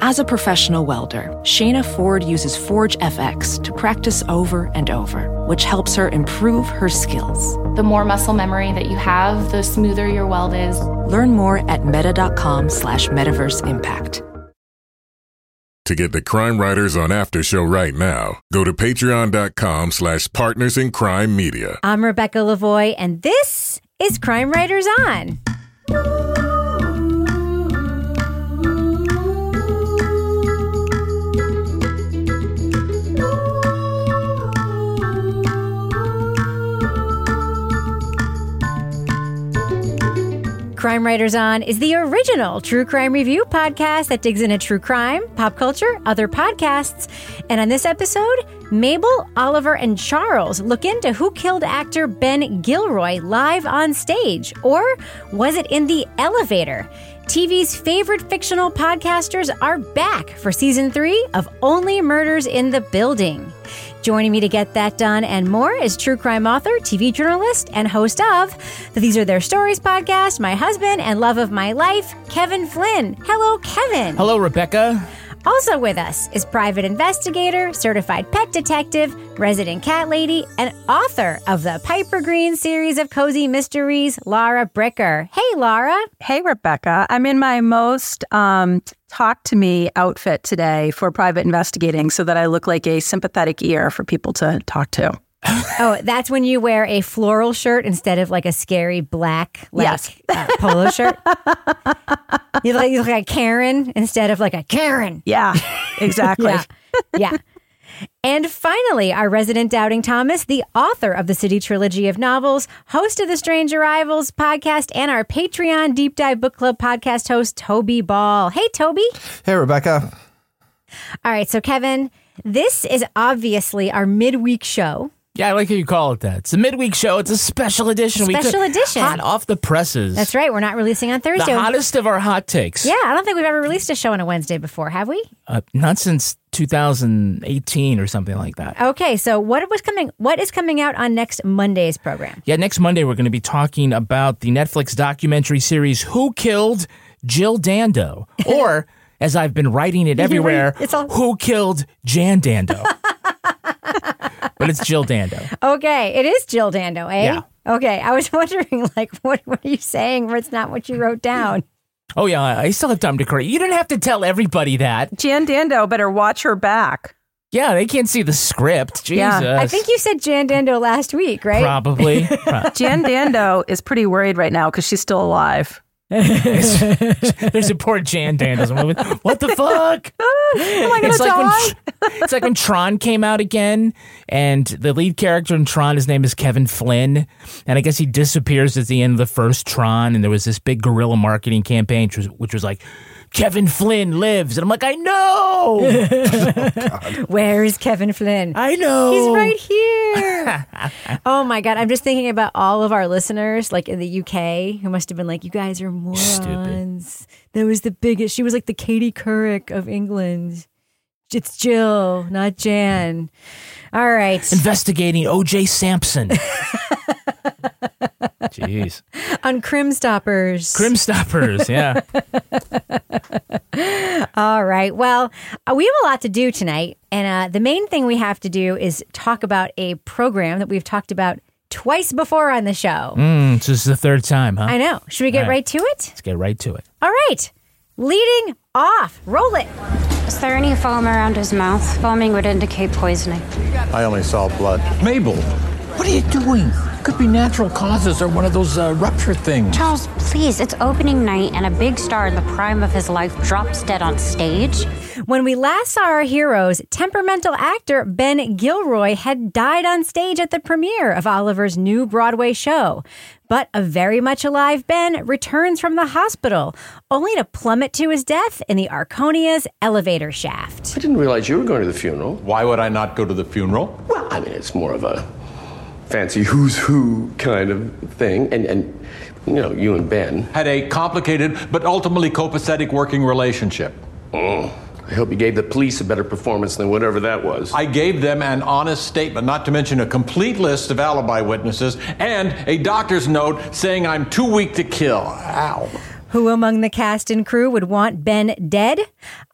As a professional welder, Shayna Ford uses Forge FX to practice over and over, which helps her improve her skills. The more muscle memory that you have, the smoother your weld is. Learn more at meta.com slash metaverse impact. To get the Crime Writers on After Show right now, go to patreon.com slash partners in crime media. I'm Rebecca Lavoie, and this is Crime Writers On. Crime Writers On is the original true crime review podcast that digs into true crime, pop culture, other podcasts. And on this episode, Mabel, Oliver, and Charles look into who killed actor Ben Gilroy live on stage. Or was it in the elevator? TV's favorite fictional podcasters are back for season three of Only Murders in the Building. Joining me to get that done and more is true crime author, TV journalist, and host of the These Are Their Stories podcast, my husband and love of my life, Kevin Flynn. Hello, Kevin. Hello, Rebecca. Also with us is private investigator, certified pet detective, resident cat lady, and author of the Piper Green series of cozy mysteries, Laura Bricker. Hey, Laura. Hey, Rebecca. I'm in my most um, talk to me outfit today for private investigating so that I look like a sympathetic ear for people to talk to. oh, that's when you wear a floral shirt instead of like a scary black like, Yes. uh, polo shirt. you, look, you look like a Karen instead of like a Karen. Yeah, exactly. Yeah. yeah. And finally, our resident doubting Thomas, the author of the City Trilogy of novels, host of the Strange Arrivals podcast, and our Patreon Deep Dive Book Club podcast host, Toby Ball. Hey, Toby. Hey, Rebecca. All right. So, Kevin, this is obviously our midweek show. Yeah, I like how you call it that. It's a midweek show. It's a special edition. We Special could- edition. Hot off the presses. That's right. We're not releasing on Thursday. The hottest of our hot takes. Yeah, I don't think we've ever released a show on a Wednesday before, have we? Uh, not since 2018 or something like that. Okay, so what was coming? What is coming out on next Monday's program? Yeah, next Monday we're going to be talking about the Netflix documentary series Who Killed Jill Dando? Or, as I've been writing it everywhere, It's all- Who Killed Jan Dando? but it's Jill Dando. Okay, it is Jill Dando, eh? Yeah. Okay, I was wondering, like, what what are you saying? Where it's not what you wrote down? Oh, yeah, I still have time to correct. You didn't have to tell everybody that. Jan Dando better watch her back. Yeah, they can't see the script. Jesus. Yeah, I think you said Jan Dando last week, right? Probably. Pro- Jan Dando is pretty worried right now because she's still alive. There's a poor Jan Dandos movie. What the fuck? Am I It's like, when, it's like when Tron came out again, and the lead character in Tron, his name is Kevin Flynn, and I guess he disappears at the end of the first Tron, and there was this big guerrilla marketing campaign, which was, which was like, Kevin Flynn lives, and I'm like, I know, oh, Where is Kevin Flynn? I know, He's right here. oh my god, I'm just thinking about all of our listeners, like in the UK, who must have been like, "You guys are morons." That was the biggest. She was like the Katie Couric of England. It's Jill, not Jan. All right. Investigating O.J. Sampson. Jeez, On Crim Stoppers. Crim Stoppers, yeah. All right. Well, uh, we have a lot to do tonight. And uh, the main thing we have to do is talk about a program that we've talked about twice before on the show. Mm, this is the third time, huh? I know. Should we get All right. right to it? Let's get right to it. All right. Leading off. Roll it. Is there any foam around his mouth? Foaming would indicate poisoning. I only saw blood. Mabel, what are you doing? Could be natural causes or one of those uh, rupture things. Charles, please, it's opening night and a big star in the prime of his life drops dead on stage. When we last saw our heroes, temperamental actor Ben Gilroy had died on stage at the premiere of Oliver's new Broadway show. But a very much alive Ben returns from the hospital, only to plummet to his death in the Arconia's elevator shaft. I didn't realize you were going to the funeral. Why would I not go to the funeral? Well, I mean, it's more of a fancy who's who kind of thing. And, and you know, you and Ben. Had a complicated but ultimately copacetic working relationship. Oh, I hope you gave the police a better performance than whatever that was. I gave them an honest statement, not to mention a complete list of alibi witnesses and a doctor's note saying I'm too weak to kill. Ow. Who among the cast and crew would want Ben dead?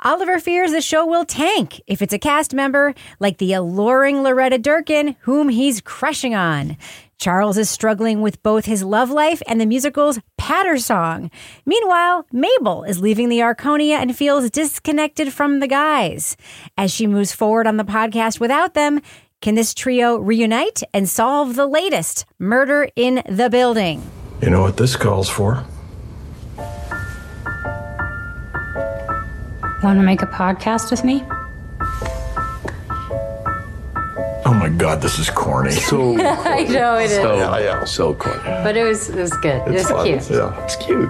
Oliver fears the show will tank if it's a cast member like the alluring Loretta Durkin, whom he's crushing on. Charles is struggling with both his love life and the musical's patter song. Meanwhile, Mabel is leaving the Arconia and feels disconnected from the guys. As she moves forward on the podcast without them, can this trio reunite and solve the latest murder in the building? You know what this calls for? Want to make a podcast with me? Oh my god, this is corny. So I know it is. so, Yeah, yeah. so corny. But it was it was good. It was fun. cute. Yeah. It's cute.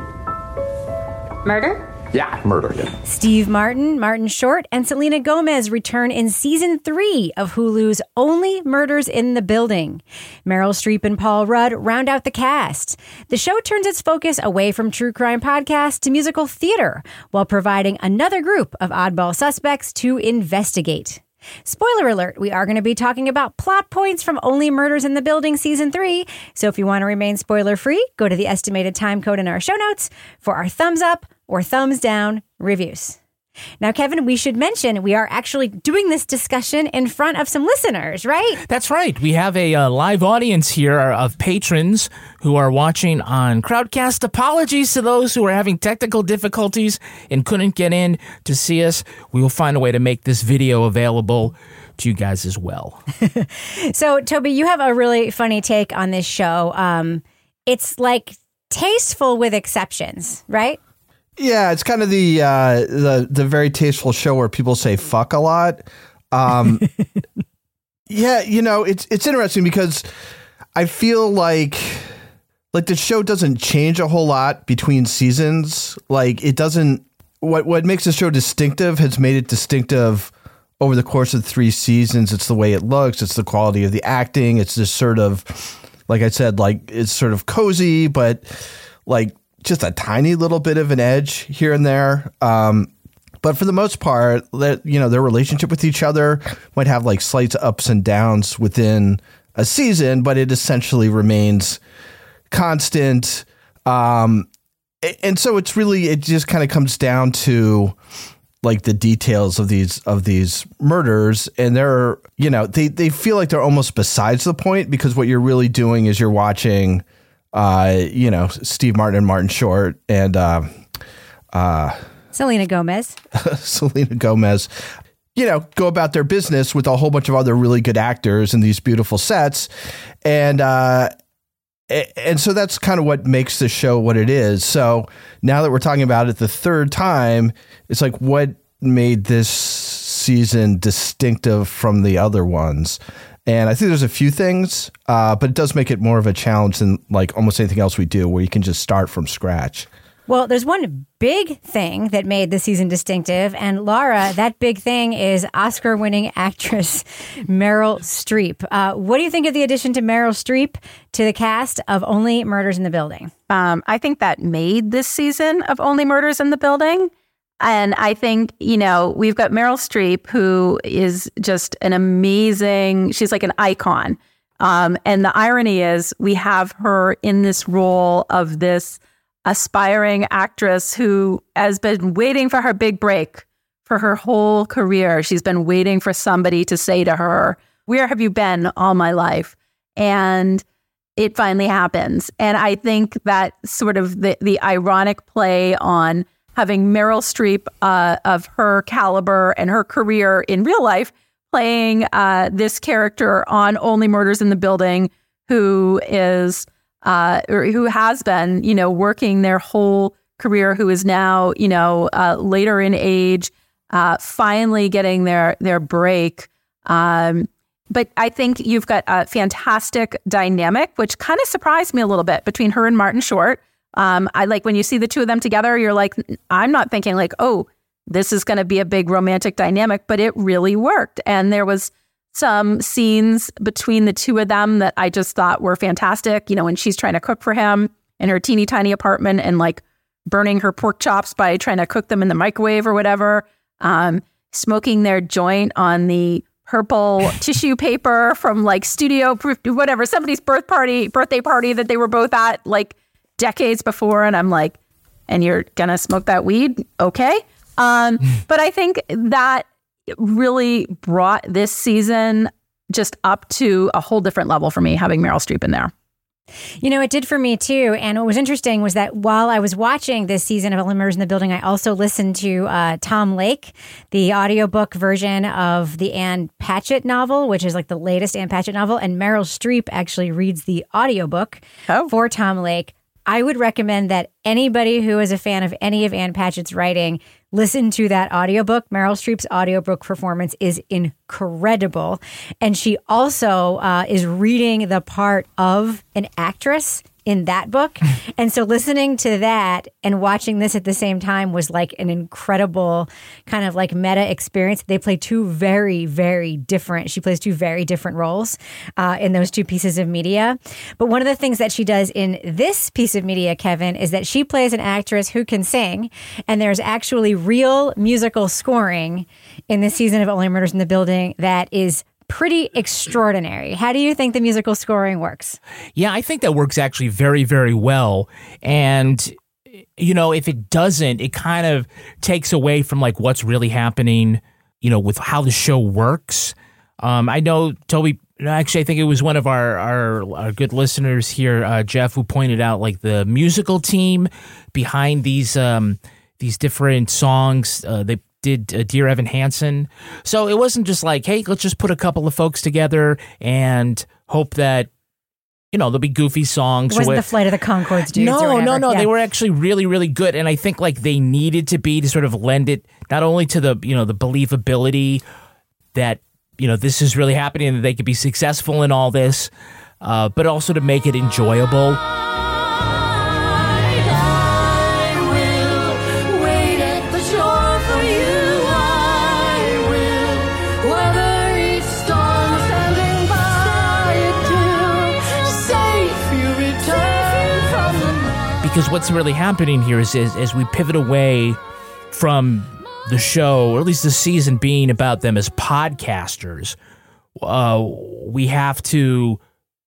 Murder? Yeah, murder. Yeah. Steve Martin, Martin Short, and Selena Gomez return in season three of Hulu's Only Murders in the Building. Meryl Streep and Paul Rudd round out the cast. The show turns its focus away from true crime podcasts to musical theater while providing another group of oddball suspects to investigate. Spoiler alert, we are going to be talking about plot points from Only Murders in the Building season three. So if you want to remain spoiler free, go to the estimated time code in our show notes for our thumbs up or thumbs down reviews. Now, Kevin, we should mention we are actually doing this discussion in front of some listeners, right? That's right. We have a uh, live audience here of patrons who are watching on Crowdcast. Apologies to those who are having technical difficulties and couldn't get in to see us. We will find a way to make this video available to you guys as well. So, Toby, you have a really funny take on this show. Um, it's like tasteful with exceptions, right? Yeah, it's kind of the uh, the the very tasteful show where people say "fuck" a lot. Um, yeah, you know, it's it's interesting because I feel like like the show doesn't change a whole lot between seasons. Like it doesn't. What what makes the show distinctive has made it distinctive over the course of three seasons. It's the way it looks. It's the quality of the acting. It's just sort of, like I said, like it's sort of cozy, but like just a tiny little bit of an edge here and there. Um, but for the most part, that you know, their relationship with each other might have like slight ups and downs within a season, but it essentially remains constant. Um, and so it's really it just kind of comes down to like the details of these of these murders and they're you know they they feel like they're almost besides the point because what you're really doing is you're watching uh you know Steve Martin and Martin Short and uh uh Selena Gomez. Selena Gomez you know go about their business with a whole bunch of other really good actors and these beautiful sets and uh and so that's kind of what makes the show what it is. So now that we're talking about it the third time, it's like what made this season distinctive from the other ones. And I think there's a few things, uh, but it does make it more of a challenge than like almost anything else we do, where you can just start from scratch. Well, there's one big thing that made the season distinctive. And Laura, that big thing is Oscar winning actress Meryl Streep. Uh, what do you think of the addition to Meryl Streep to the cast of Only Murders in the Building? Um, I think that made this season of Only Murders in the Building. And I think, you know, we've got Meryl Streep, who is just an amazing, she's like an icon. Um, and the irony is, we have her in this role of this aspiring actress who has been waiting for her big break for her whole career. She's been waiting for somebody to say to her, Where have you been all my life? And it finally happens. And I think that sort of the, the ironic play on having Meryl Streep uh, of her caliber and her career in real life playing uh, this character on Only Murders in the Building, who is uh, or who has been, you know, working their whole career, who is now, you know, uh, later in age, uh, finally getting their their break. Um, but I think you've got a fantastic dynamic, which kind of surprised me a little bit between her and Martin Short. Um, I like when you see the two of them together, you're like, I'm not thinking like, oh, this is going to be a big romantic dynamic, but it really worked. And there was some scenes between the two of them that I just thought were fantastic. You know, when she's trying to cook for him in her teeny tiny apartment and like burning her pork chops by trying to cook them in the microwave or whatever, um, smoking their joint on the purple tissue paper from like studio proof, whatever somebody's birth party birthday party that they were both at like decades before and i'm like and you're gonna smoke that weed okay um, but i think that really brought this season just up to a whole different level for me having meryl streep in there you know, it did for me too. And what was interesting was that while I was watching this season of Only Murders in the Building, I also listened to uh, Tom Lake, the audiobook version of the Ann Patchett novel, which is like the latest Ann Patchett novel. And Meryl Streep actually reads the audiobook oh. for Tom Lake. I would recommend that anybody who is a fan of any of Ann Patchett's writing listen to that audiobook. Meryl Streep's audiobook performance is incredible. And she also uh, is reading the part of an actress in that book. and so listening to that and watching this at the same time was like an incredible kind of like meta experience. They play two very, very different, she plays two very different roles uh, in those two pieces of media. But one of the things that she does in this piece of media, Kevin, is that she plays an actress who can sing. And there's actually real musical scoring in this season of Only Murders in the Building that is pretty extraordinary. How do you think the musical scoring works? Yeah, I think that works actually very, very well. And you know, if it doesn't, it kind of takes away from like what's really happening, you know, with how the show works. Um, I know Toby. Actually, I think it was one of our our, our good listeners here, uh, Jeff, who pointed out like the musical team behind these um, these different songs. Uh, they did uh, Dear Evan Hansen. So it wasn't just like, hey, let's just put a couple of folks together and hope that you know there'll be goofy songs. It wasn't the Flight of the Conchords dudes. No, no, no. Yeah. They were actually really, really good, and I think like they needed to be to sort of lend it not only to the you know the believability that you know this is really happening and that they could be successful in all this, uh, but also to make it enjoyable. Because what's really happening here is, is as we pivot away from the show, or at least the season being about them as podcasters, uh, we have to,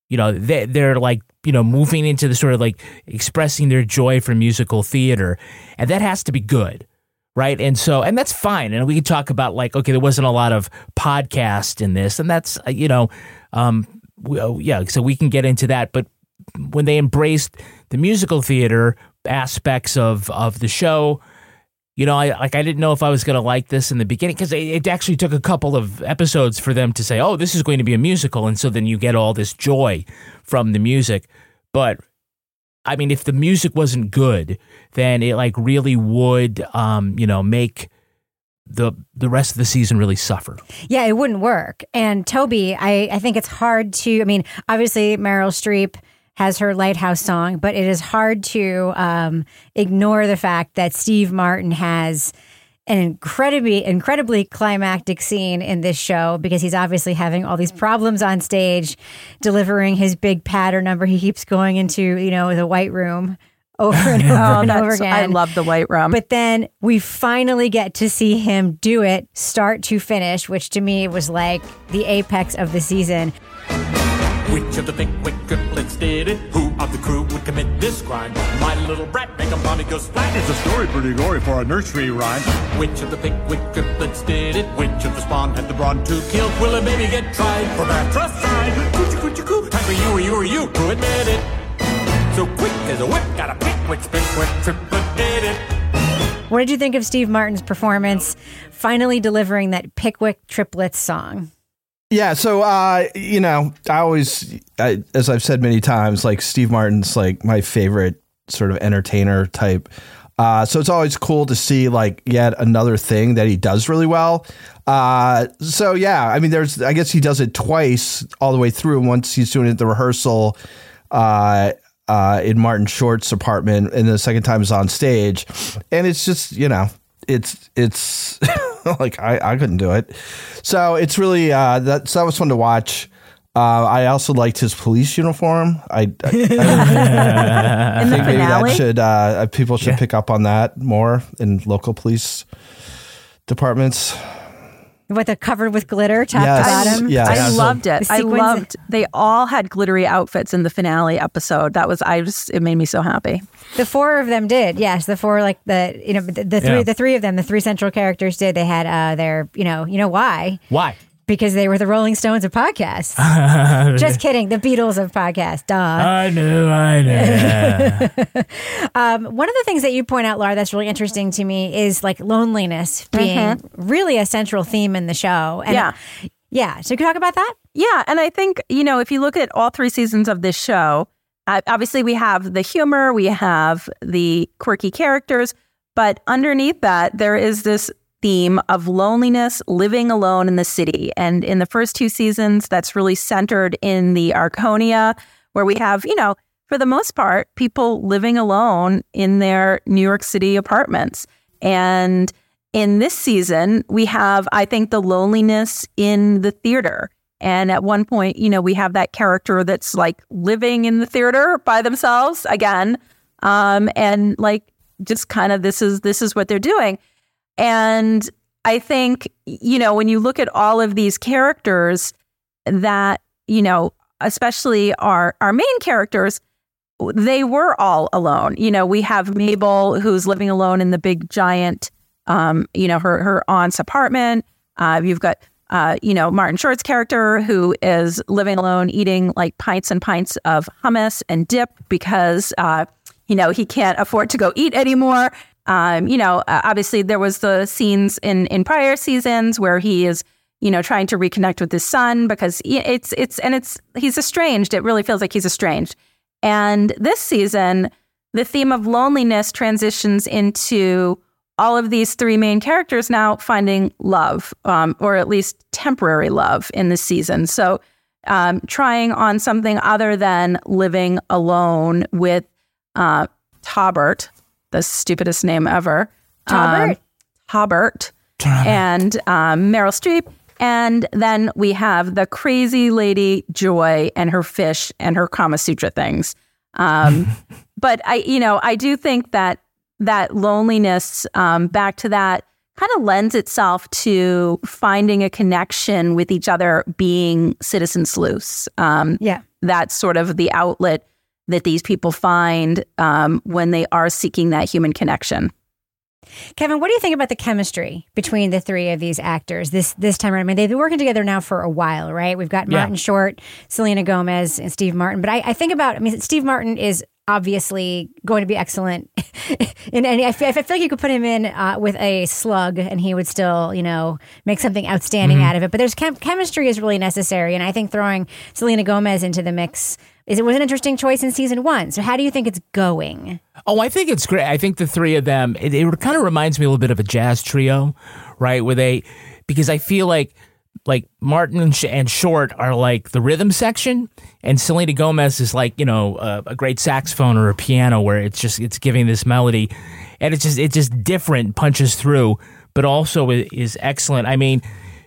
you know, they, they're like, you know, moving into the sort of like expressing their joy for musical theater. And that has to be good. Right. And so, and that's fine. And we can talk about like, okay, there wasn't a lot of podcast in this, and that's, uh, you know, um, we, oh, yeah, so we can get into that. But when they embraced the musical theater aspects of of the show, you know, I like I didn't know if I was going to like this in the beginning because it, it, actually took a couple of episodes for them to say, "Oh, this is going to be a musical," and so then you get all this joy from the music. But I mean, if the music wasn't good, then it like really would, um, you know, make the the rest of the season really suffer. Yeah, it wouldn't work. And Toby, I I think it's hard to. I mean, obviously Meryl Streep has her lighthouse song, but it is hard to um, ignore the fact that Steve Martin has an incredibly incredibly climactic scene in this show because he's obviously having all these problems on stage delivering his big patter number. He keeps going into you know the white room over and over oh, and over again. i love the white room. But then we finally get to see him do it start to finish which to me was like the apex of the season which of the Pickwick triplets did it? Who of the crew would commit this crime? My little brat make a mommy go splat. It's a story pretty gory for a nursery rhyme. Which of the Pickwick triplets did it? Which of the spawn had the brawn to kill? Will a baby get tried for matricide? Coochie coochie coo. Time for you or you or you to admit it. So quick as a whip, got a Pickwick Pickwick triplet did it. What did you think of Steve Martin's performance finally delivering that Pickwick triplets song? Yeah, so uh, you know, I always, I, as I've said many times, like Steve Martin's like my favorite sort of entertainer type. Uh, so it's always cool to see like yet another thing that he does really well. Uh, so yeah, I mean, there's, I guess he does it twice all the way through. Once he's doing it at the rehearsal, uh, uh, in Martin Short's apartment, and the second time is on stage, and it's just you know, it's it's like I, I couldn't do it. So it's really uh, that so that was fun to watch. Uh, I also liked his police uniform. I, I, I think maybe that should uh, people should pick up on that more in local police departments. What the covered with glitter, top Yes, to bottom. yes. I Yeah, so- loved it. I loved. They all had glittery outfits in the finale episode. That was. I just. It made me so happy. The four of them did. Yes, the four like the you know the, the three Yeah. the three of them the three central characters did. They had uh their you know you know why Why? Because they were the Rolling Stones of podcasts. Just kidding, the Beatles of podcasts. Duh. I knew, I knew. Um, one of the things that you point out, Laura, that's really interesting to me is like loneliness being really a central theme in the show. And Yeah. yeah. So can you talk about that? Yeah, and I think you know if you look at all three seasons of this show, uh, obviously we have the humor, we have the quirky characters, but underneath that there is this theme of loneliness, living alone in the city. And in the first two seasons, that's really centered in the Arconia, where we have you know for the most part people living alone in their New York City apartments, and in this season, we have, I think, the loneliness in the theater. And at one point, you know, we have that character that's like living in the theater by themselves again. Um, and like just kind of this is this is what they're doing. And I think, you know, when you look at all of these characters that, you know, especially our our main characters, they were all alone. You know, we have Mabel who's living alone in the big giant um, you know, her her aunt's apartment. Uh, you've got uh, you know, Martin Short's character who is living alone, eating like pints and pints of hummus and dip because uh, you know he can't afford to go eat anymore. Um, you know, uh, obviously there was the scenes in in prior seasons where he is you know trying to reconnect with his son because it's it's and it's he's estranged. It really feels like he's estranged. And this season, the theme of loneliness transitions into all of these three main characters now finding love, um, or at least temporary love in this season. So, um, trying on something other than living alone with uh, Tobert, the stupidest name ever. Tobert? Um, Tobert. and um, Meryl Streep. And then we have the crazy lady Joy and her fish and her Kama Sutra things. Um, but I, you know, I do think that that loneliness, um, back to that, kind of lends itself to finding a connection with each other, being citizen sleuths. Um, yeah, that's sort of the outlet that these people find um, when they are seeking that human connection. Kevin, what do you think about the chemistry between the three of these actors this this time around? I mean, they've been working together now for a while, right? We've got Yeah. Martin Short, Selena Gomez, and Steve Martin. But I, I think about, I mean, Steve Martin is obviously going to be excellent in any. I feel, I feel like you could put him in uh, with a slug, and he would still, you know, make something outstanding Mm-hmm. out of it. But there's chem- chemistry is really necessary, and I think throwing Selena Gomez into the mix is it was an interesting choice in season one. So how do you think it's going? Oh, I think it's great. I think the three of them, it, it kind of reminds me a little bit of a jazz trio, right? Where they, because I feel like, like Martin and, Short are like the rhythm section, and Selena Gomez is like you know a, a great saxophone or a piano where it's just it's giving this melody, and it's just it's just different, punches through, but also is excellent. I mean.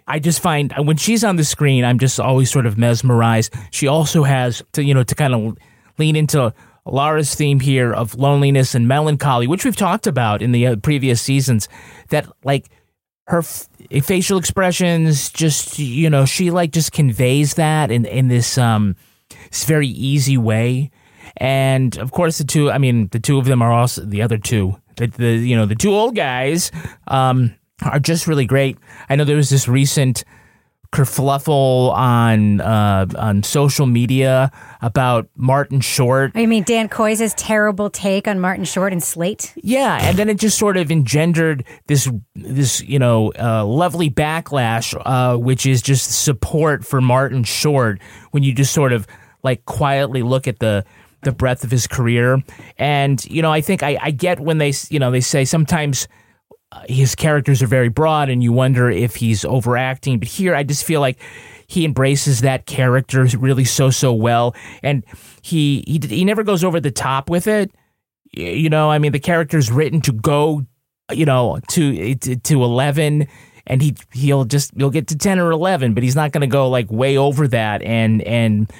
I just find when she's on the screen, I'm just always sort of mesmerized. She also has to, you know, to kind of lean into Lara's theme here of loneliness and melancholy, which we've talked about in the uh, previous seasons. That like her f- facial expressions, just you know, she like just conveys that in in this um this very easy way. And of course, the two. I mean, the two of them are also the other two. The, the you know the two old guys um are just really great. I know there was this recent kerfluffle on uh, on social media about Martin Short. I mean Dan Kois terrible take on Martin Short and Slate? Yeah, and then it just sort of engendered this this you know uh, lovely backlash, uh, which is just support for Martin Short when you just sort of like quietly look at the the breadth of his career. And you know, I think I, I get when they you know they say sometimes his characters are very broad, and you wonder if he's overacting. But here, I just feel like he embraces that character really so so well, and he he he never goes over the top with it. You know, I mean, the character's written to go, you know, to to, eleven and he he'll just he'll get to 10 or 11 but he's not going to go like way over that and and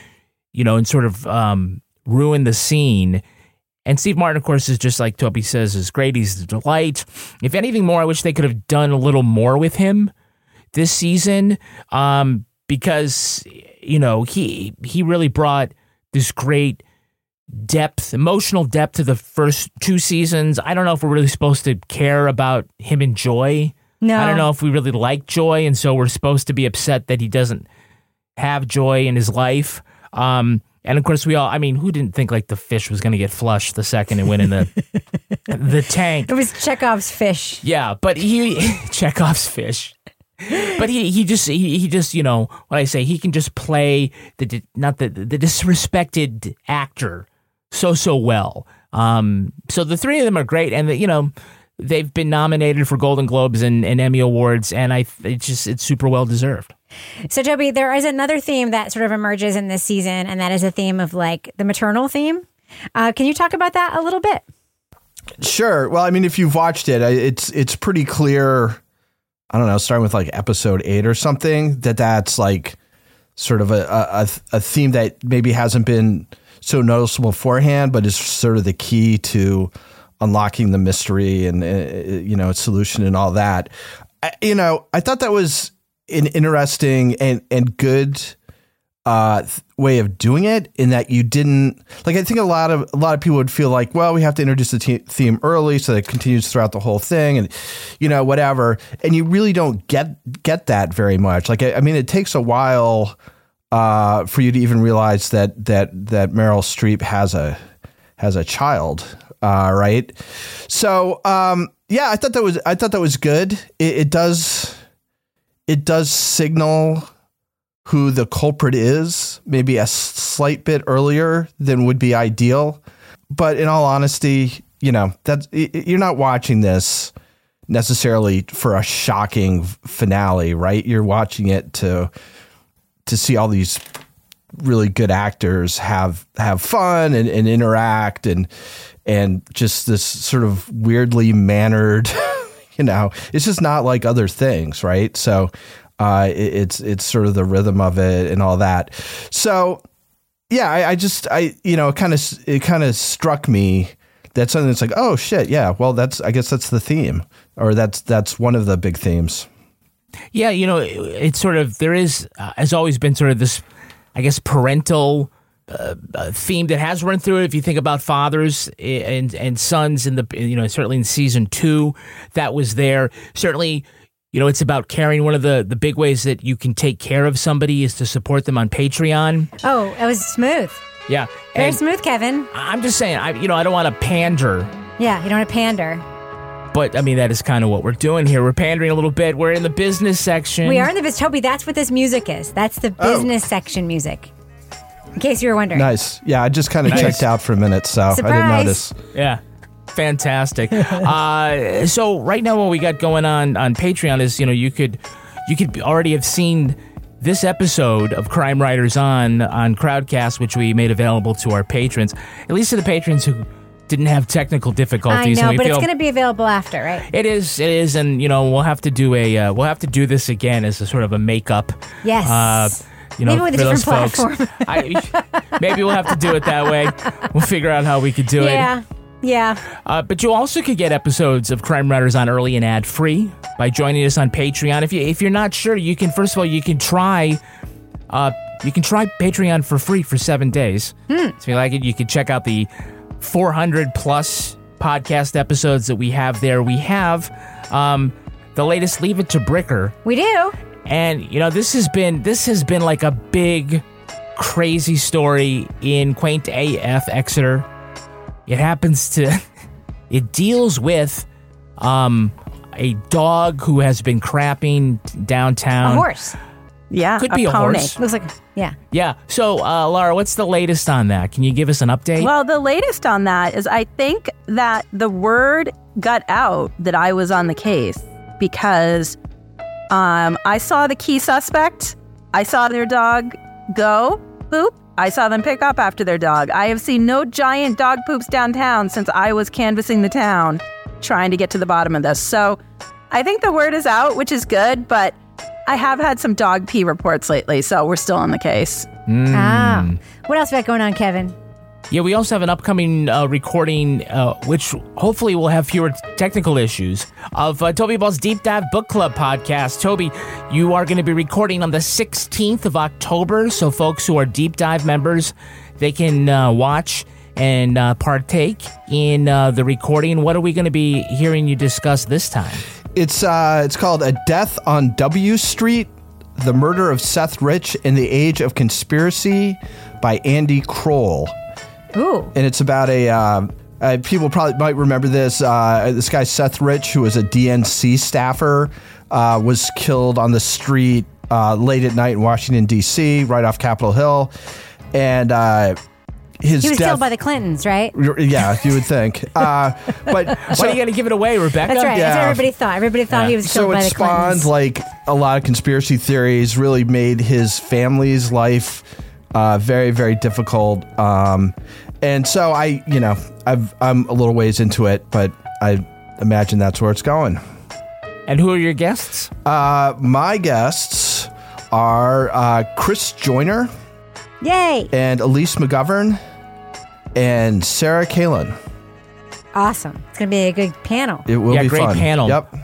you know and sort of um ruin the scene and Steve Martin, of course, is just like Toby says, is great. He's a delight. If anything more, I wish they could have done a little more with him this season, um, because you know he he really brought this great depth, emotional depth to the first two seasons. I don't know if we're really supposed to care about him and Joy. No. I don't know if we really like Joy, and so we're supposed to be upset that he doesn't have joy in his life. Um, and of course, we all, I mean, who didn't think like the fish was going to get flushed the second it went in the, the tank? It was Chekhov's fish. Yeah, but he, Chekhov's fish. But he, he just he, he just you know what I say he can just play the not the the disrespected actor so so well. Um, so the three of them are great, and the, you know they've been nominated for Golden Globes and, and Emmy awards, and I it's just it's super well deserved. So, Toby, there is another theme that sort of emerges in this season, and that is a theme of like the maternal theme. Uh, can you talk about that a little bit? Sure. Well, I mean, if you've watched it, it's it's pretty clear. I don't know, starting with like episode eight or something, that that's like sort of a a, a theme that maybe hasn't been so noticeable beforehand, but is sort of the key to unlocking the mystery and uh, you know solution and all that. I, you know, I thought that was an interesting and and good uh, way of doing it in that you didn't like I think a lot of a lot of people would feel like well we have to introduce the te- theme early so that it continues throughout the whole thing and you know whatever. And you really don't get get that very much. Like I, I mean it takes a while uh, for you to even realize that that that Meryl Streep has a has a child uh, right? So um, yeah I thought that was I thought that was good. It, it does it does signal who the culprit is, maybe a slight bit earlier than would be ideal. But in all honesty, you know, that you're not watching this necessarily for a shocking finale, right? You're watching it to to see all these really good actors have have fun and, and interact and and just this sort of weirdly mannered you know, it's just not like other things, right? So uh, it, it's it's sort of the rhythm of it and all that. So yeah, I, I just I you know, it kind of it kind of struck me that something that's like, oh shit, yeah, well that's I guess that's the theme, or that's that's one of the big themes. Yeah, you know, it, it's sort of there is uh, has always been sort of this, I guess, parental uh, theme that has run through it. If you think about fathers and and sons in the you know certainly in season two, that was there. Certainly, you know it's about caring. One of the the big ways that you can take care of somebody is to support them on Patreon. Oh, it was smooth. Yeah, very and smooth, Kevin. I'm just saying, I you know I don't want to pander. Yeah, you don't want to pander. But I mean, that is kind of what we're doing here. We're pandering a little bit. We're in the business section. We are in the business. Toby, that's what this music is. That's the oh. business oh. section music. In case you were wondering. Nice. Yeah, I just kind of nice. checked out for a minute, so Surprise. I didn't notice. Yeah. Fantastic. uh, so right now, what we got going on on Patreon is, you know, you could you could already have seen this episode of Crime Writers on on Crowdcast, which we made available to our patrons, at least to the patrons who didn't have technical difficulties. I know, but it's going to be available after, right? It is. It is, and you know, we'll have to do a uh, we'll have to do this again as a sort of a makeup. Yes. Uh, you know, maybe with a different platform. I, maybe we'll have to do it that way. We'll figure out how we could do yeah. it. Yeah. Uh, but you also could get episodes of Crime Writers on early and ad free by joining us on Patreon. If you if you're not sure, you can first of all you can try. Uh, you can try Patreon for free for seven days. Hmm. So if you like it, you can check out the 400 plus podcast episodes that we have there. We have um, the latest Leave It to Bricker. We do And you know, this has been this has been like a big crazy story in quaint AF Exeter. It happens to it deals with um a dog who has been crapping downtown. A horse. Yeah, Could be a pony. horse. Looks like, yeah. Yeah. So, uh, Laura, what's the latest on that? Can you give us an update? Well, the latest on that is I think that the word got out that I was on the case because um, I saw the key suspect. I saw their dog go poop. I saw them pick up after their dog. I have seen no giant dog poops downtown since I was canvassing the town trying to get to the bottom of this. So I think the word is out, which is good, but I have had some dog pee reports lately, so we're still on the case. Ah. What else we got going on, Kevin? Yeah, we also have an upcoming uh, recording, uh, which hopefully will have fewer technical issues, of uh, Toby Ball's Deep Dive Book Club podcast. Toby, you are going to be recording on the 16th of October, so folks who are Deep Dive members, they can uh, watch and uh, partake in uh, the recording. What are we going to be hearing you discuss this time? It's it's called A Death on W Street: The Murder of Seth Rich in the Age of Conspiracy by Andy Kroll. Ooh. And it's about a uh, uh, people probably might remember this. Uh, this guy Seth Rich, who was a DNC staffer, uh, was killed on the street uh, late at night in Washington D.C., right off Capitol Hill, and. Uh, his He was death, killed by the Clintons, right? yeah, you would think. Uh, but Why do you got to give it away, Rebecca? That's right. That's what everybody thought. Everybody thought he was killed so by it the spawned Clintons. like a lot of conspiracy theories. Really made his family's life uh, very, very difficult. Um, and so I, you know, I've, I'm a little ways into it, but I imagine that's where it's going. And who are your guests? Uh, my guests are uh, Chris Joyner Yay! and Elise McGovern and Sarah Kalin. Awesome. It's going to be a good panel. It will yeah, be great fun. panel. Yep.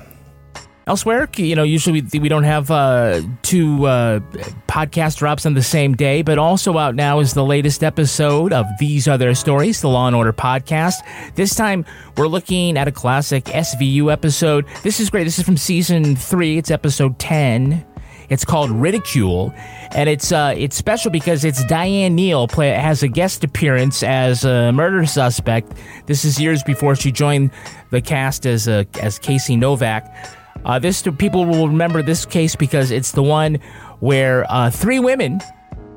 Elsewhere, you know, usually we, we don't have uh, two uh, podcast drops on the same day, but also out now is the latest episode of These Are Their Stories, the Law and Order podcast. This time, we're looking at a classic SVU episode. This is great. This is from season three. It's episode ten. It's called Ridicule, and it's uh, it's special because it's Diane Neal play has a guest appearance as a murder suspect. This is years before she joined the cast as a, as Casey Novak. Uh, this people will remember this case because it's the one where uh, three women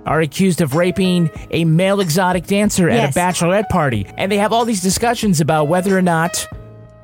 are accused of raping a male exotic dancer at Yes. a bachelorette party, and they have all these discussions about whether or not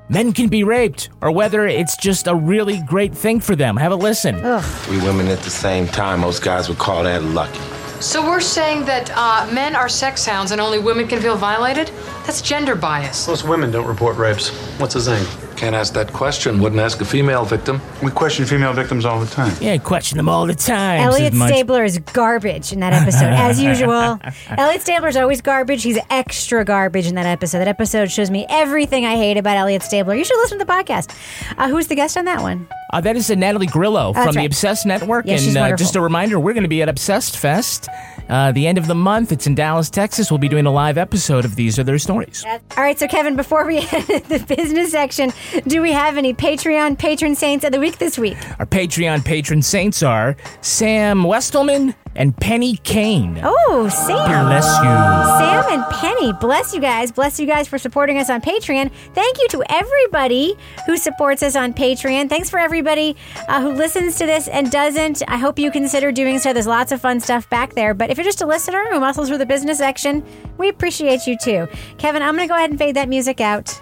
men can be raped or whether it's just a really great thing for them. Have a listen. Three women at the same time, most guys would call that lucky. So we're saying that uh, men are sex hounds and only women can feel violated? That's gender bias. Most women don't report rapes. What's the zing? Can't ask that question. Wouldn't ask a female victim. We question female victims all the time. Yeah, question them all the time. Elliot says Stabler is garbage in that episode, as usual. Elliot Stabler is always garbage. He's extra garbage in that episode. That episode shows me everything I hate about Elliot Stabler. You should listen to the podcast. Uh, who's the guest on that one? Uh, that is uh, Natalie Grillo That's from the. Obsessed Network. Yeah, she's and uh, wonderful. just a reminder, we're going to be at Obsessed Fest uh, the end of the month. It's in Dallas, Texas. We'll be doing a live episode of These Are Their Stories. All right, so Kevin, before we end the business section, do we have any Patreon patron saints of the week this week? Our Patreon patron saints are Sam Westelman and Penny Kane. Oh, Sam. Bless you. Sam and Penny, bless you guys. Bless you guys for supporting us on Patreon. Thank you to everybody who supports us on Patreon. Thanks for everybody uh, who listens to this and doesn't. I hope you consider doing so. There's lots of fun stuff back there. But if you're just a listener who muscles through the business section, we appreciate you too. Kevin, I'm going to go ahead and fade that music out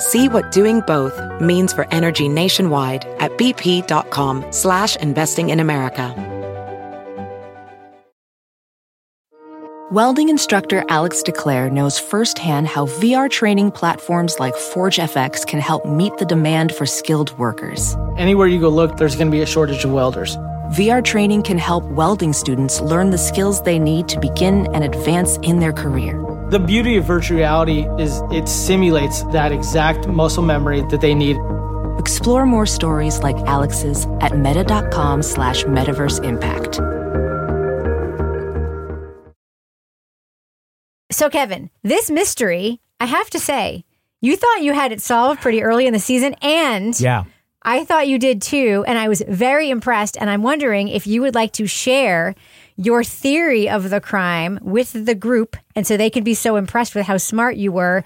See what doing both means for energy nationwide at bp.com slash investing in America. Welding instructor Alex DeClaire knows firsthand how VR training platforms like ForgeFX can help meet the demand for skilled workers. Anywhere you go look, there's going to be a shortage of welders. VR training can help welding students learn the skills they need to begin and advance in their career. The beauty of virtual reality is it simulates that exact muscle memory that they need. Explore more stories like Alex's at meta.com slash metaverse impact. So, Kevin, this mystery, I have to say, you thought you had it solved pretty early in the season, and Yeah. I thought you did too. And I was very impressed. And I'm wondering if you would like to share your theory of the crime with the group. And so they could be so impressed with how smart you were,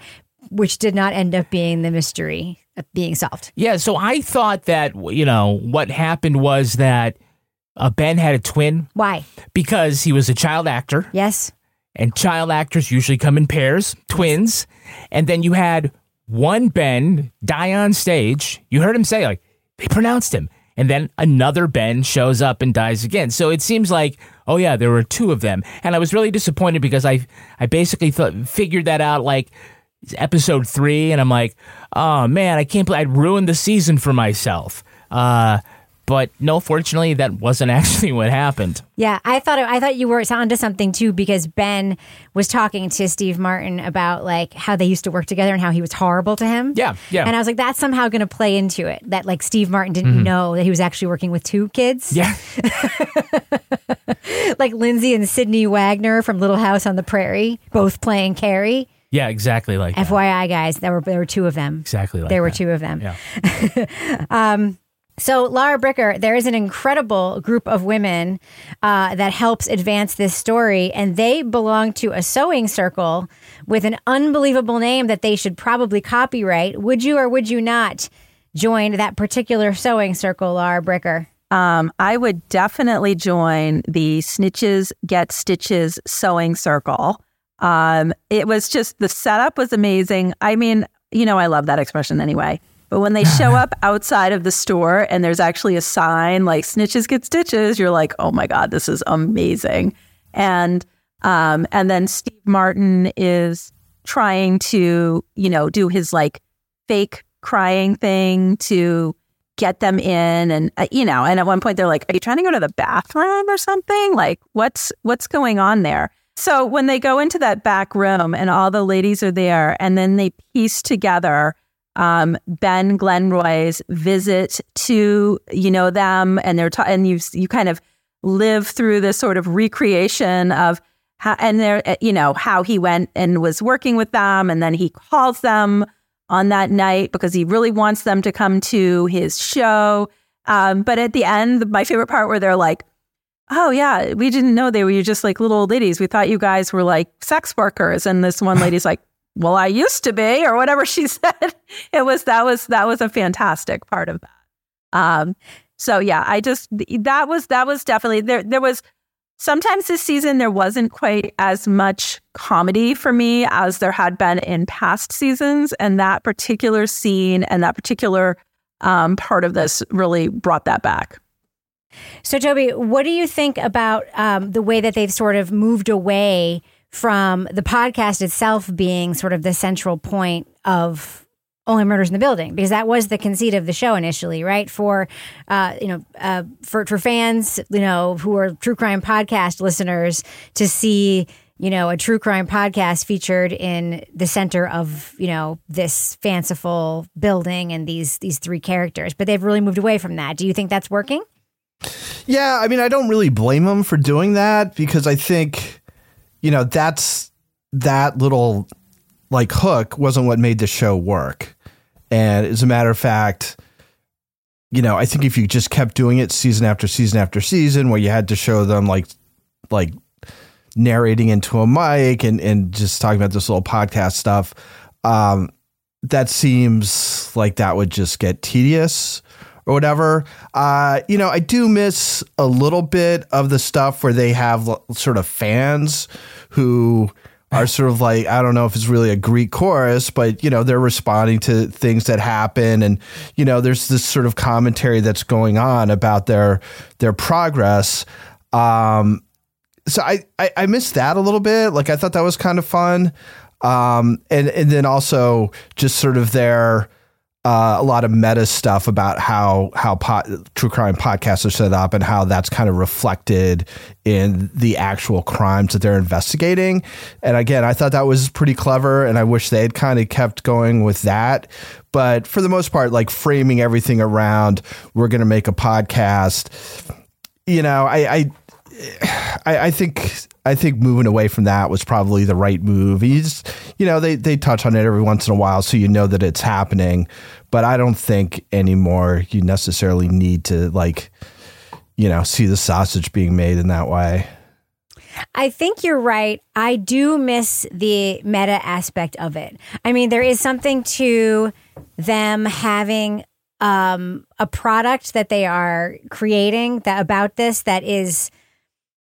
which did not end up being the mystery being solved. Yeah, so I thought that you know what happened was that uh, Ben had a twin Why? because he was a child actor. Yes. And child actors usually come in pairs, twins. And then you had one Ben die on stage. You heard him say, like, they pronounced him. And then another Ben shows up and dies again. So it seems like, oh yeah, there were two of them. And I was really disappointed because I I basically thought figured that out like episode three, and I'm like, oh man, I can't believe I ruined the season for myself. Uh but no, fortunately, that wasn't actually what happened. Yeah, I thought I thought you were onto something too because Ben was talking to Steve Martin about like how they used to work together and how he was horrible to him. Yeah, yeah. And I was like, that's somehow going to play into it. That like Steve Martin didn't Mhm. know that he was actually working with two kids. Yeah. like Lindsay and Sydney Wagner from Little House on the Prairie, both playing Carrie. Yeah, exactly like that. FYI, guys, there were there were two of them. Exactly like there were two of them. Yeah. um, so, Laura Bricker, there is an incredible group of women uh, that helps advance this story, and they belong to a sewing circle with an unbelievable name that they should probably copyright. Would you or would you not join that particular sewing circle, Laura Bricker? Um, I would definitely join the Snitches Get Stitches sewing circle. Um, it was just the setup was amazing. I mean, you know, I love that expression anyway. But when they show up outside of the store and there's actually a sign like "Snitches Get Stitches," you're like, "Oh my god, this is amazing!" And um, and then Steve Martin is trying to, you know, do his like fake crying thing to get them in and uh, you know and at one point they're like are you trying to go to the bathroom or something like what's what's going on there so when they go into that back room and all the ladies are there and then they piece together um, Ben Glenroy's visit to you know them and they're ta- and you you kind of live through this sort of recreation of how and they're uh, you know how he went and was working with them and then he calls them on that night because he really wants them to come to his show. Um, but at the end, my favorite part where they're like, "Oh yeah, we didn't know they were just like little old ladies. We thought you guys were like sex workers." And this one lady's like, "Well, I used to be," or whatever she said. It was that was that was a fantastic part of that. Um, so yeah, I just that was that was definitely there. There was sometimes this season there wasn't quite as much comedy for me as there had been in past seasons, and that particular scene and that particular um, part of this really brought that back. So, Toby, what do you think about um, the way that they've sort of moved away from the podcast itself being sort of the central point of only murders in the building because that was the conceit of the show initially right? For uh, you know uh, for, for fans you know who are true crime podcast listeners to see you know a true crime podcast featured in the center of you know this fanciful building and these these three characters. But they've really moved away from that. Do you think that's working? Yeah, I mean, I don't really blame them for doing that because I think, you know, that's that little like hook wasn't what made the show work. And as a matter of fact, you know, I think if you just kept doing it season after season after season, where you had to show them like, like narrating into a mic and and just talking about this little podcast stuff, um, that seems like that would just get tedious or whatever. Uh, you know, I do miss a little bit of the stuff where they have sort of fans who are sort of like I don't know if it's really a Greek chorus, but you know they're responding to things that happen, and you know there's this sort of commentary that's going on about their their progress. Um, so I, I I missed that a little bit. Like I thought that was kind of fun, um, and and then also just sort of their uh, a lot of meta stuff about how how po- true crime podcasts are set up and how that's kind of reflected in the actual crimes that they're investigating. And again, I thought that was pretty clever, and I wish they had kind of kept going with that. But for the most part, like framing everything around, we're going to make a podcast. You know, I, I I, I think I think moving away from that was probably the right move. You you know, they they touch on it every once in a while, so you know that it's happening. But I don't think anymore you necessarily need to like, you know, see the sausage being made in that way. I think you're right. I do miss the meta aspect of it. I mean, there is something to them having um, a product that they are creating that about this that is.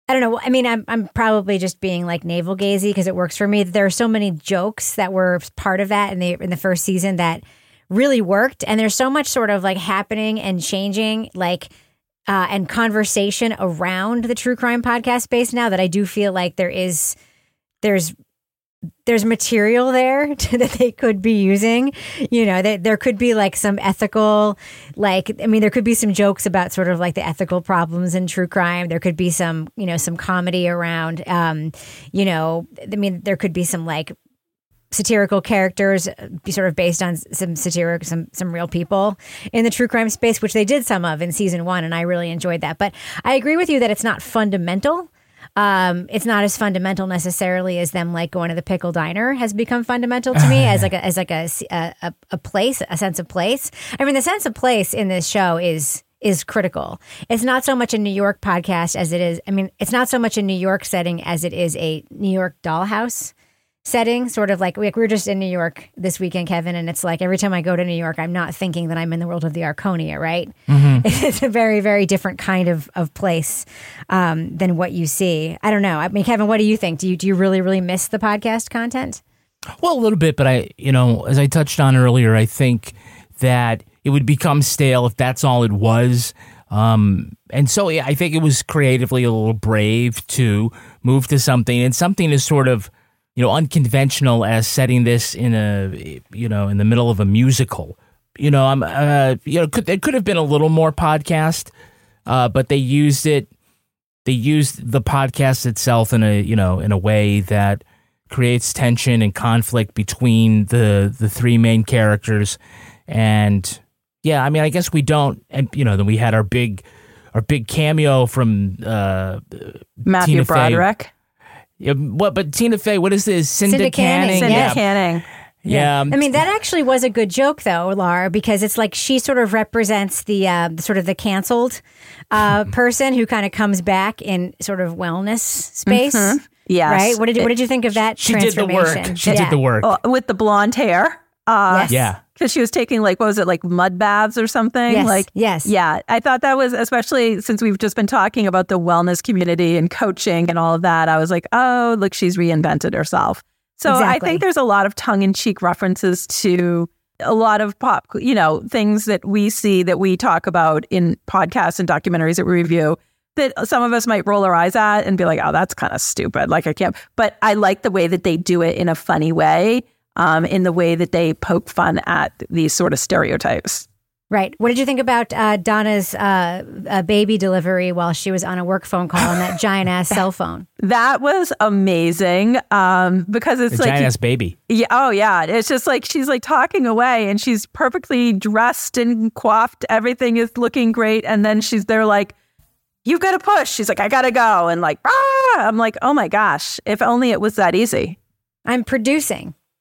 I don't know. I mean, I'm I'm probably just being like navel gazy because it works for me. There are so many jokes that were part of that in the in the first season that really worked, and there's so much sort of like happening and changing, like uh, and conversation around the true crime podcast space now that I do feel like there is there's there's material there to, that they could be using. You know, that there could be like some ethical, like I mean, there could be some jokes about sort of like the ethical problems in true crime. There could be some, you know, some comedy around. Um, you know, I mean, there could be some like satirical characters uh, sort of based on some satiric some some real people in the true crime space which they did some of in season 1 and I really enjoyed that but I agree with you that it's not fundamental um, it's not as fundamental necessarily as them like going to the pickle diner has become fundamental to me as like a, as like a, a a place a sense of place I mean the sense of place in this show is is critical. It's not so much a New York podcast as it is. I mean, it's not so much a New York setting as it is a New York dollhouse setting. Sort of like we, we were just in New York this weekend, Kevin, and it's like every time I go to New York, I'm not thinking that I'm in the world of the Arconia, right? Mhm. It's a very, very different kind of of place um, than what you see. I don't know. I mean, Kevin, what do you think? Do you do you really, really miss the podcast content? Well, a little bit, but I, you know, as I touched on earlier, I think that it would become stale if that's all it was. Um, and so yeah, I think it was creatively a little brave to move to something and something is sort of, you know, unconventional as setting this in a, you know, in the middle of a musical. You know, I'm, uh, you know, could, there could have been a little more podcast, uh, but they used it. They used the podcast itself in a, you know, in a way that creates tension and conflict between the the three main characters and yeah i mean i guess we don't and you know then we had our big our big cameo from uh Matthew Tina. Broderick. Yeah, what but tina fey what is this cinda, Cinda Canning. canning Cinda yeah. Yeah, um, I mean, that actually was a good joke, though, Laura, because it's like she sort of represents the uh, sort of the canceled uh, person who kind of comes back in sort of wellness space. Mhm. Yes. Right? What did, what did you think of that She did the work. transformation? She did the work. Oh, with the blonde hair. Uh, Yes. Yeah. Because she was taking like what was it like mud baths or something? Yes, Like yes. Yeah. I thought that was especially since we've just been talking about the wellness community and coaching and all of that. I was like, oh, look, she's reinvented herself. So I think there's a lot of tongue in cheek references to a lot of pop, you know, things that we see that we talk about in podcasts and documentaries that we review that some of us might roll our eyes at and be like, oh, that's kind of stupid. Like I can't, but I like the way that they do it in a funny way, um, in the way that they poke fun at these sort of stereotypes. Right. What did you think about uh, Donna's uh, uh, baby delivery while she was on a work phone call on that giant ass cell phone? That was amazing um, because it's the like giant ass baby Yeah. Oh, yeah. It's just like she's like talking away and she's perfectly dressed and coiffed. Everything is looking great. And then she's there like, you've got to push. She's like, I got to go. And like, ah! I'm like, oh my gosh, if only it was that easy. I'm producing.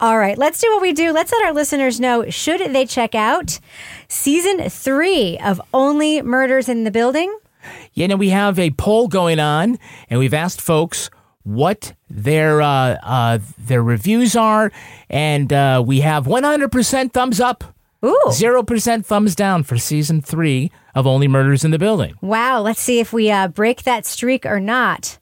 All right, let's do what we do. Let's let our listeners know should they check out season three of Only Murders in the Building? Yeah, now we have a poll going on, and we've asked folks what their uh, uh, their reviews are, and uh, we have 100% thumbs up, Ooh. 0% thumbs down for season three of Only Murders in the Building. Wow, let's see if we uh, break that streak or not.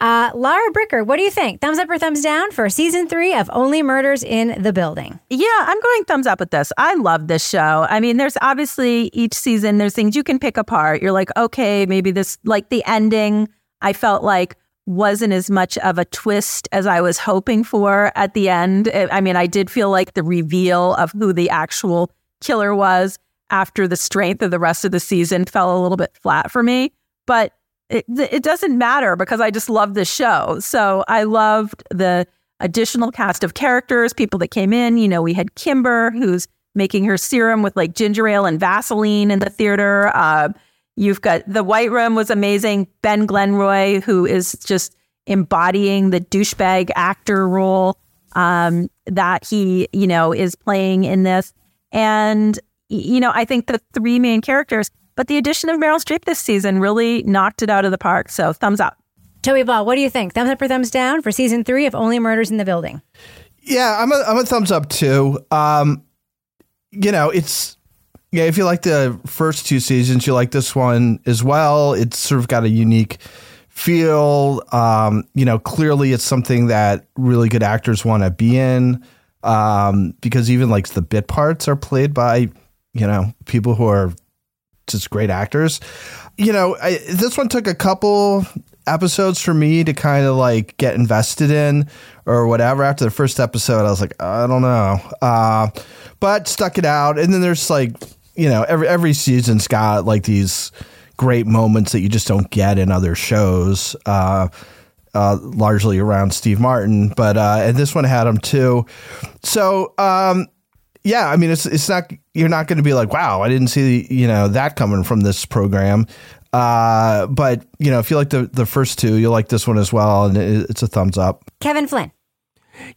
Uh, Laura Bricker, what do you think? Thumbs up or thumbs down for season three of Only Murders in the Building? Yeah, I'm going thumbs up with this. I love this show. I mean, there's obviously each season, there's things you can pick apart. You're like, okay, maybe this, like the ending, I felt like wasn't as much of a twist as I was hoping for at the end. I mean, I did feel like the reveal of who the actual killer was after the strength of the rest of the season fell a little bit flat for me. But it, it doesn't matter because I just love this show. So I loved the additional cast of characters, people that came in. You know, we had Kimber, who's making her serum with like ginger ale and Vaseline in the theater. Uh, you've got the White Room was amazing. Ben Glenroy, who is just embodying the douchebag actor role um, that he, you know, is playing in this. And, you know, I think the three main characters, but the addition of Meryl Streep this season really knocked it out of the park. So thumbs up. Toby Ball, what do you think? Thumbs up or thumbs down for season three of Only Murders in the Building? Yeah, I'm a I'm a thumbs up too. Um, you know, it's yeah. If you like the first two seasons, you like this one as well. It's sort of got a unique feel. Um, you know, clearly it's something that really good actors want to be in. Um, because even like the bit parts are played by you know people who are just great actors. You know, I, this one took a couple episodes for me to kind of like get invested in or whatever. After the first episode, I was like, I don't know, uh, but stuck it out. And then there's like, you know, every every season's got like these great moments that you just don't get in other shows. Uh, uh, largely around Steve Martin, but uh, and this one had him too. So um, yeah, I mean, it's it's not you're not going to be like, wow, I didn't see you know that coming from this program. Uh, but you know, if you like the the first two, you'll like this one as well, and it, it's a thumbs up. Kevin Flynn.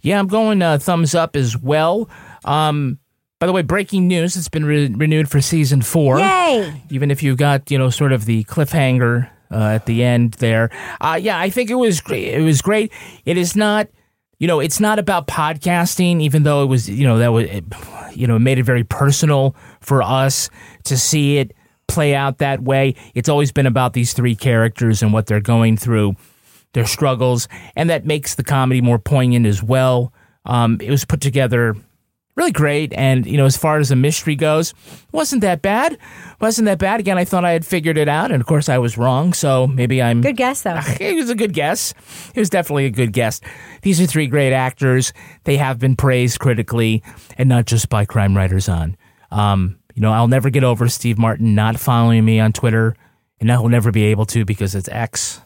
Yeah, I'm going uh, thumbs up as well. Um, by the way, breaking news: it's been re- renewed for season four. Yay! Even if you got you know sort of the cliffhanger uh, at the end there. Uh, yeah, I think it was great. It was great. It is not. You know, it's not about podcasting, even though it was, you know, that was, it, you know, made it very personal for us to see it play out that way. It's always been about these three characters and what they're going through, their struggles, and that makes the comedy more poignant as well. Um, it was put together really great, and you know, as far as the mystery goes, wasn't that bad. wasn't that bad. Again, I thought I had figured it out, and of course, I was wrong. So maybe I'm good guess though. It was a good guess. It was definitely a good guess. These are three great actors. They have been praised critically, and not just by Crime Writers on. Um, you know, I'll never get over Steve Martin not following me on Twitter, and I will never be able to because it's X.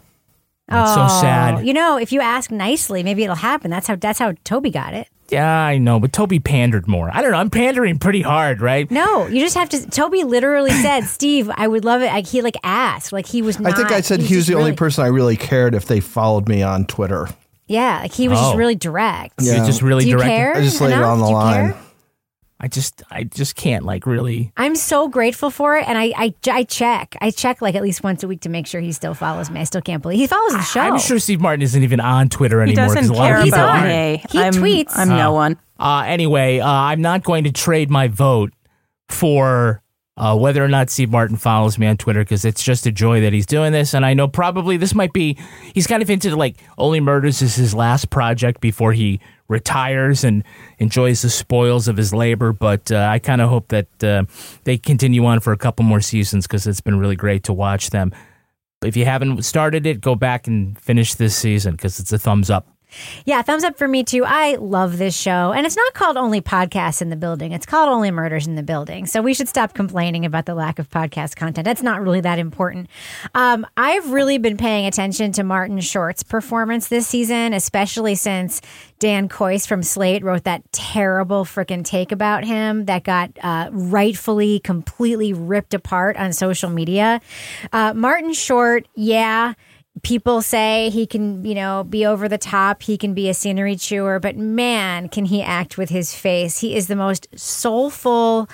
And It's so sad. Oh, you know, if you ask nicely, maybe it'll happen. That's how that's how Toby got it. Yeah, I know, but Toby pandered more. I don't know. I'm pandering pretty hard, right? No, you just have to. Toby literally said, "Steve, I would love it." Like, he like asked, like he was. Not, I think I said he was just the only person I really cared if they followed me on Twitter. Yeah, like he was Oh. just really direct. You're just really Do you direct. care I just laid it on the line. care? I just, I just can't like really. I'm so grateful for it, and I, I, I check, I check like at least once a week to make sure he still follows me. I still can't believe he follows the show. I'm sure Steve Martin isn't even on Twitter anymore. He anymore. 'cause doesn't a lot care of people about aren't. me. He I'm, tweets. I'm no Oh. one. Uh, anyway, uh, I'm not going to trade my vote for uh, whether or not Steve Martin follows me on Twitter because it's just a joy that he's doing this. And I know probably this might be, he's kind of into like Only Murders is his last project before he retires and enjoys the spoils of his labor. But uh, I kind of hope that uh, they continue on for a couple more seasons because it's been really great to watch them. If you haven't started it, go back and finish this season because it's a thumbs up. Yeah, thumbs up for me too. I love this show. And it's not called Only Podcasts in the Building, it's called Only Murders in the Building. So we should stop complaining about the lack of podcast content. That's not really that important. Um, I've really been paying attention to Martin Short's performance this season, especially since Dan Kois from Slate wrote that terrible freaking take about him that got uh, rightfully completely ripped apart on social media. Uh, Martin Short, yeah people say he can, you know, be over the top, he can be a scenery chewer, but man, can he act with his face. He is the most soulful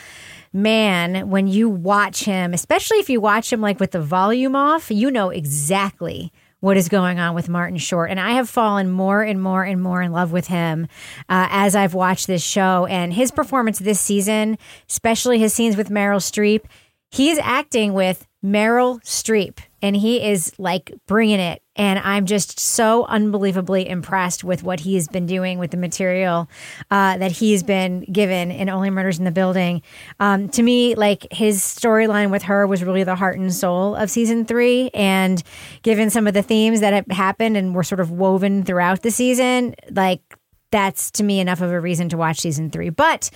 man when you watch him, especially if you watch him like with the volume off, you know exactly what is going on with Martin Short. And I have fallen more and more and more in love with him uh, as I've watched this show. And his performance this season, especially his scenes with Meryl Streep, he is acting with Meryl Streep and he is like bringing it. And I'm just so unbelievably impressed with what he has been doing with the material uh, that he's been given in Only Murders in the Building. Um, to me, like his storyline with her was really the heart and soul of season three. And given some of the themes that have happened and were sort of woven throughout the season, like that's to me enough of a reason to watch season three. But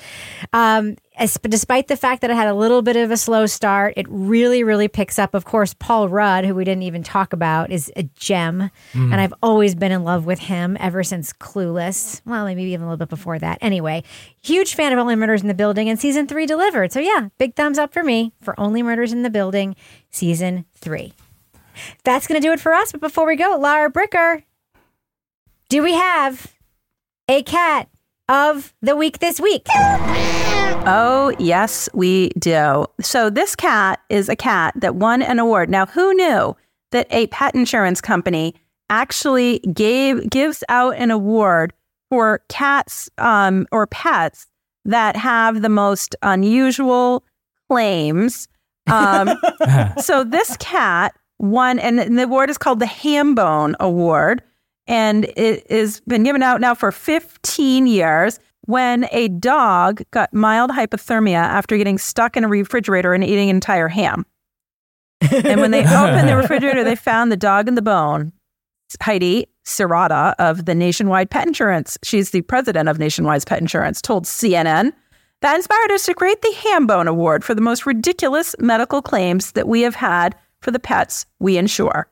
um, as, despite the fact that it had a little bit of a slow start, it really, really picks up. Of course, Paul Rudd, who we didn't even talk about, is a gem. Mhm. And I've always been in love with him ever since Clueless. Well, maybe even a little bit before that. Anyway, huge fan of Only Murders in the Building, and season three delivered. So, yeah, big thumbs up for me for Only Murders in the Building, season three. That's going to do it for us. But before we go, Laura Bricker, do we have a cat of the week this week? Oh, yes, we do. So, this cat is a cat that won an award. Now, who knew that a pet insurance company actually gave gives out an award for cats um, or pets that have the most unusual claims? Um, so, this cat won, and the award is called the Hambone Award, and it has been given out now for 15 years when a dog got mild hypothermia after getting stuck in a refrigerator and eating an entire ham. and when they opened the refrigerator, they found the dog in the bone. Heidi Sirota of the Nationwide Pet Insurance, she's the president of Nationwide Pet Insurance, told CNN that inspired us to create the Hambone Award for the most ridiculous medical claims that we have had for the pets we insure.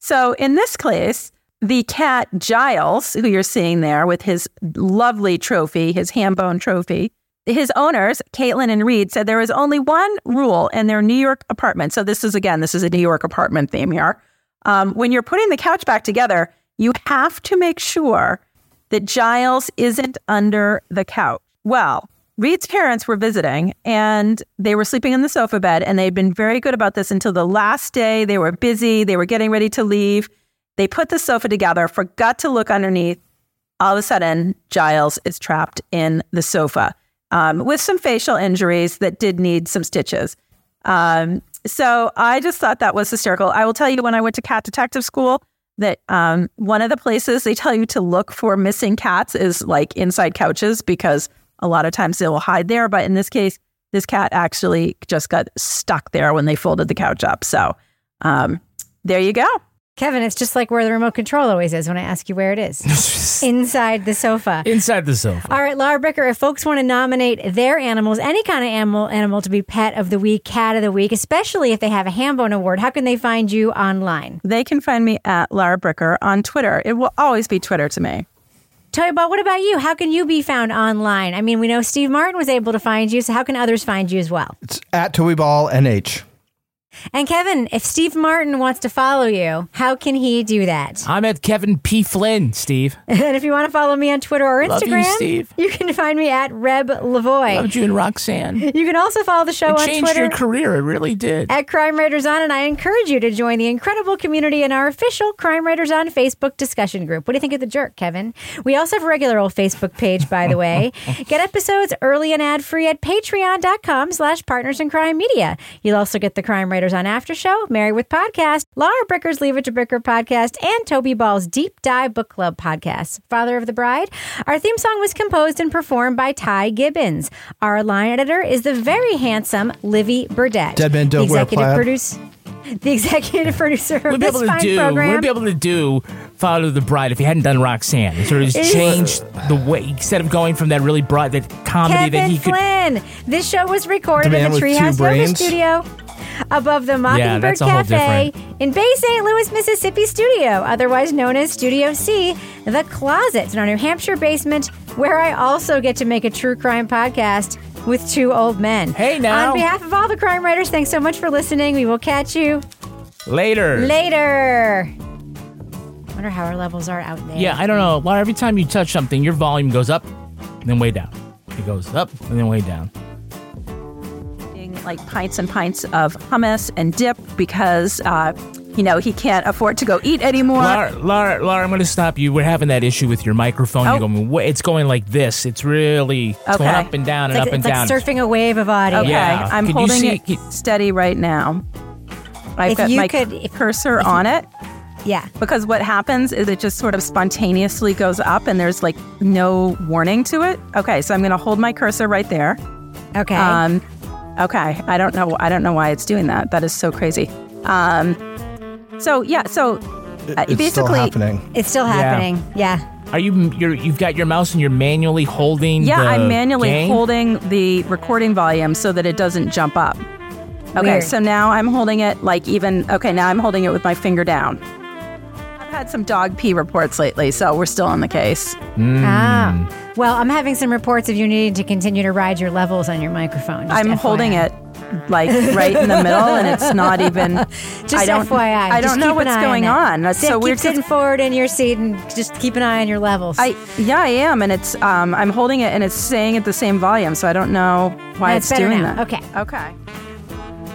So in this case, the cat Giles, who you're seeing there with his lovely trophy, his ham bone trophy, his owners, Caitlin and Reed, said there was only one rule in their New York apartment. So this is again, this is a New York apartment theme here. Um, when you're putting the couch back together, you have to make sure that Giles isn't under the couch. Well, Reed's parents were visiting and they were sleeping in the sofa bed, and they'd been very good about this until the last day. They were busy, they were getting ready to leave. They put the sofa together, forgot to look underneath. All of a sudden, Giles is trapped in the sofa um, with some facial injuries that did need some stitches. Um, so I just thought that was hysterical. I will tell you, when I went to cat detective school, that um, one of the places they tell you to look for missing cats is like inside couches because a lot of times they will hide there. But in this case, this cat actually just got stuck there when they folded the couch up. So um, there you go. Kevin, it's just like where the remote control always is when I ask you where it is inside the sofa. Inside the sofa. All right, Laura Bricker, if folks want to nominate their animals, any kind of animal, animal to be pet of the week, cat of the week, especially if they have a Hambone Award, how can they find you online? They can find me at Laura Bricker on Twitter. It will always be Twitter to me. Tell you about what about you? How can you be found online? I mean, we know Steve Martin was able to find you, so how can others find you as well? It's at Toby Ball NH. And Kevin, if Steve Martin wants to follow you, how can he do that? I'm at Kevin P. Flynn, Steve. And if you want to follow me on Twitter or Love you, Instagram, Steve. you can find me at Reb Lavoie. Loved you and Roxanne. You can also follow the show It on changed Twitter your career. It really did. at Crime Writers On, and I encourage you to join the incredible community in our official Crime Writers On Facebook discussion group. What do you think of the jerk, Kevin? We also have a regular old Facebook page, by the way. get episodes early and ad free at patreon.com slash partners in crime media. You'll also get the Crime Writers On after show, Married with Podcast, Laura Bricker's Leave It to Bricker podcast, and Toby Ball's Deep Dive Book Club podcast. Father of the Bride. Our theme song was composed and performed by Ty Gibbons. Our line editor is the very handsome Livy Burdett. Dead men don't the wear executive plaid. producer. the executive producer of We'd be this able to fine do. program. We'd be able to do Follow the Bride if he hadn't done Roxanne. He sort of It is- changed the way instead of going from that really broad that comedy that Kevin he could. Flynn. This show was recorded The in the Treehouse Yoga? Studio above the Mockingbird whole Cafe in Bay St. Louis, Mississippi studio, otherwise known as Studio C, the closet in our New Hampshire basement, where I also get to make a true crime podcast with two old men. Hey, now. On behalf of all the crime writers, thanks so much for listening. We will catch you Later. later. Wonder how our levels are out there. Yeah, I don't know. Every time you touch something, your volume goes up and then way down. It goes up and then way down. Eating, like pints and pints of hummus and dip because uh, you know he can't afford to go eat anymore. Laura, Laura, Laura, I'm going to stop you. We're having that issue with your microphone. Oh. You're going, it's going like this. It's really it's going up and down It's and like, up and it's down. like surfing a wave of audio. Okay, Yeah. I'm Could holding see- it steady right now. I've If got you my could- cursor on it. Yeah. Because what happens is it just sort of spontaneously goes up and there's like no warning to it. Okay, so I'm going to hold my cursor right there. Okay. Um, okay. I don't know. I don't know why it's doing that. That is so crazy. Um, so yeah. So uh, basically, It's still happening. Yeah. Are you you're you've got your mouse and you're manually holding? Yeah, the I'm manually gain? holding the recording volume so that it doesn't jump up. Okay, Weird. so now I'm holding it like even, okay, now I'm holding it with my finger down. I've had some dog pee reports lately, so we're still on the case. Hmm. Ah. Well, I'm having some reports of you needing to continue to ride your levels on your microphone. I'm FYI. holding it like right in the middle, and it's not even. Just I don't, FYI. I don't know what's going it. on. That's so keep weird. 'cause sitting forward in your seat and just keep an eye on your levels. I yeah, I am, and it's um, I'm holding it, and it's staying at the same volume, so I don't know why No, it's, it's doing now. that. Okay. Okay.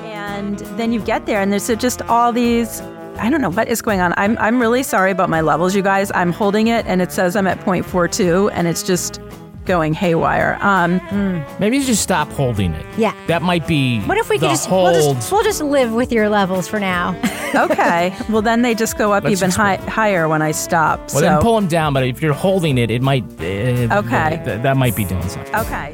And then you get there, and there's just all these. I don't know what is going on. I'm I'm really sorry about my levels, you guys. I'm holding it, and it says I'm at 0.42, and it's just going haywire. Um, Maybe you just stop holding it. Yeah. That might be. What if we the could just hold. we'll, just we'll just live with your levels for now? okay. Well, then they just go up Let's even high, higher when I stop. Well, so then pull them down. But if you're holding it, it might. Uh, Okay. th- that might be doing something. okay.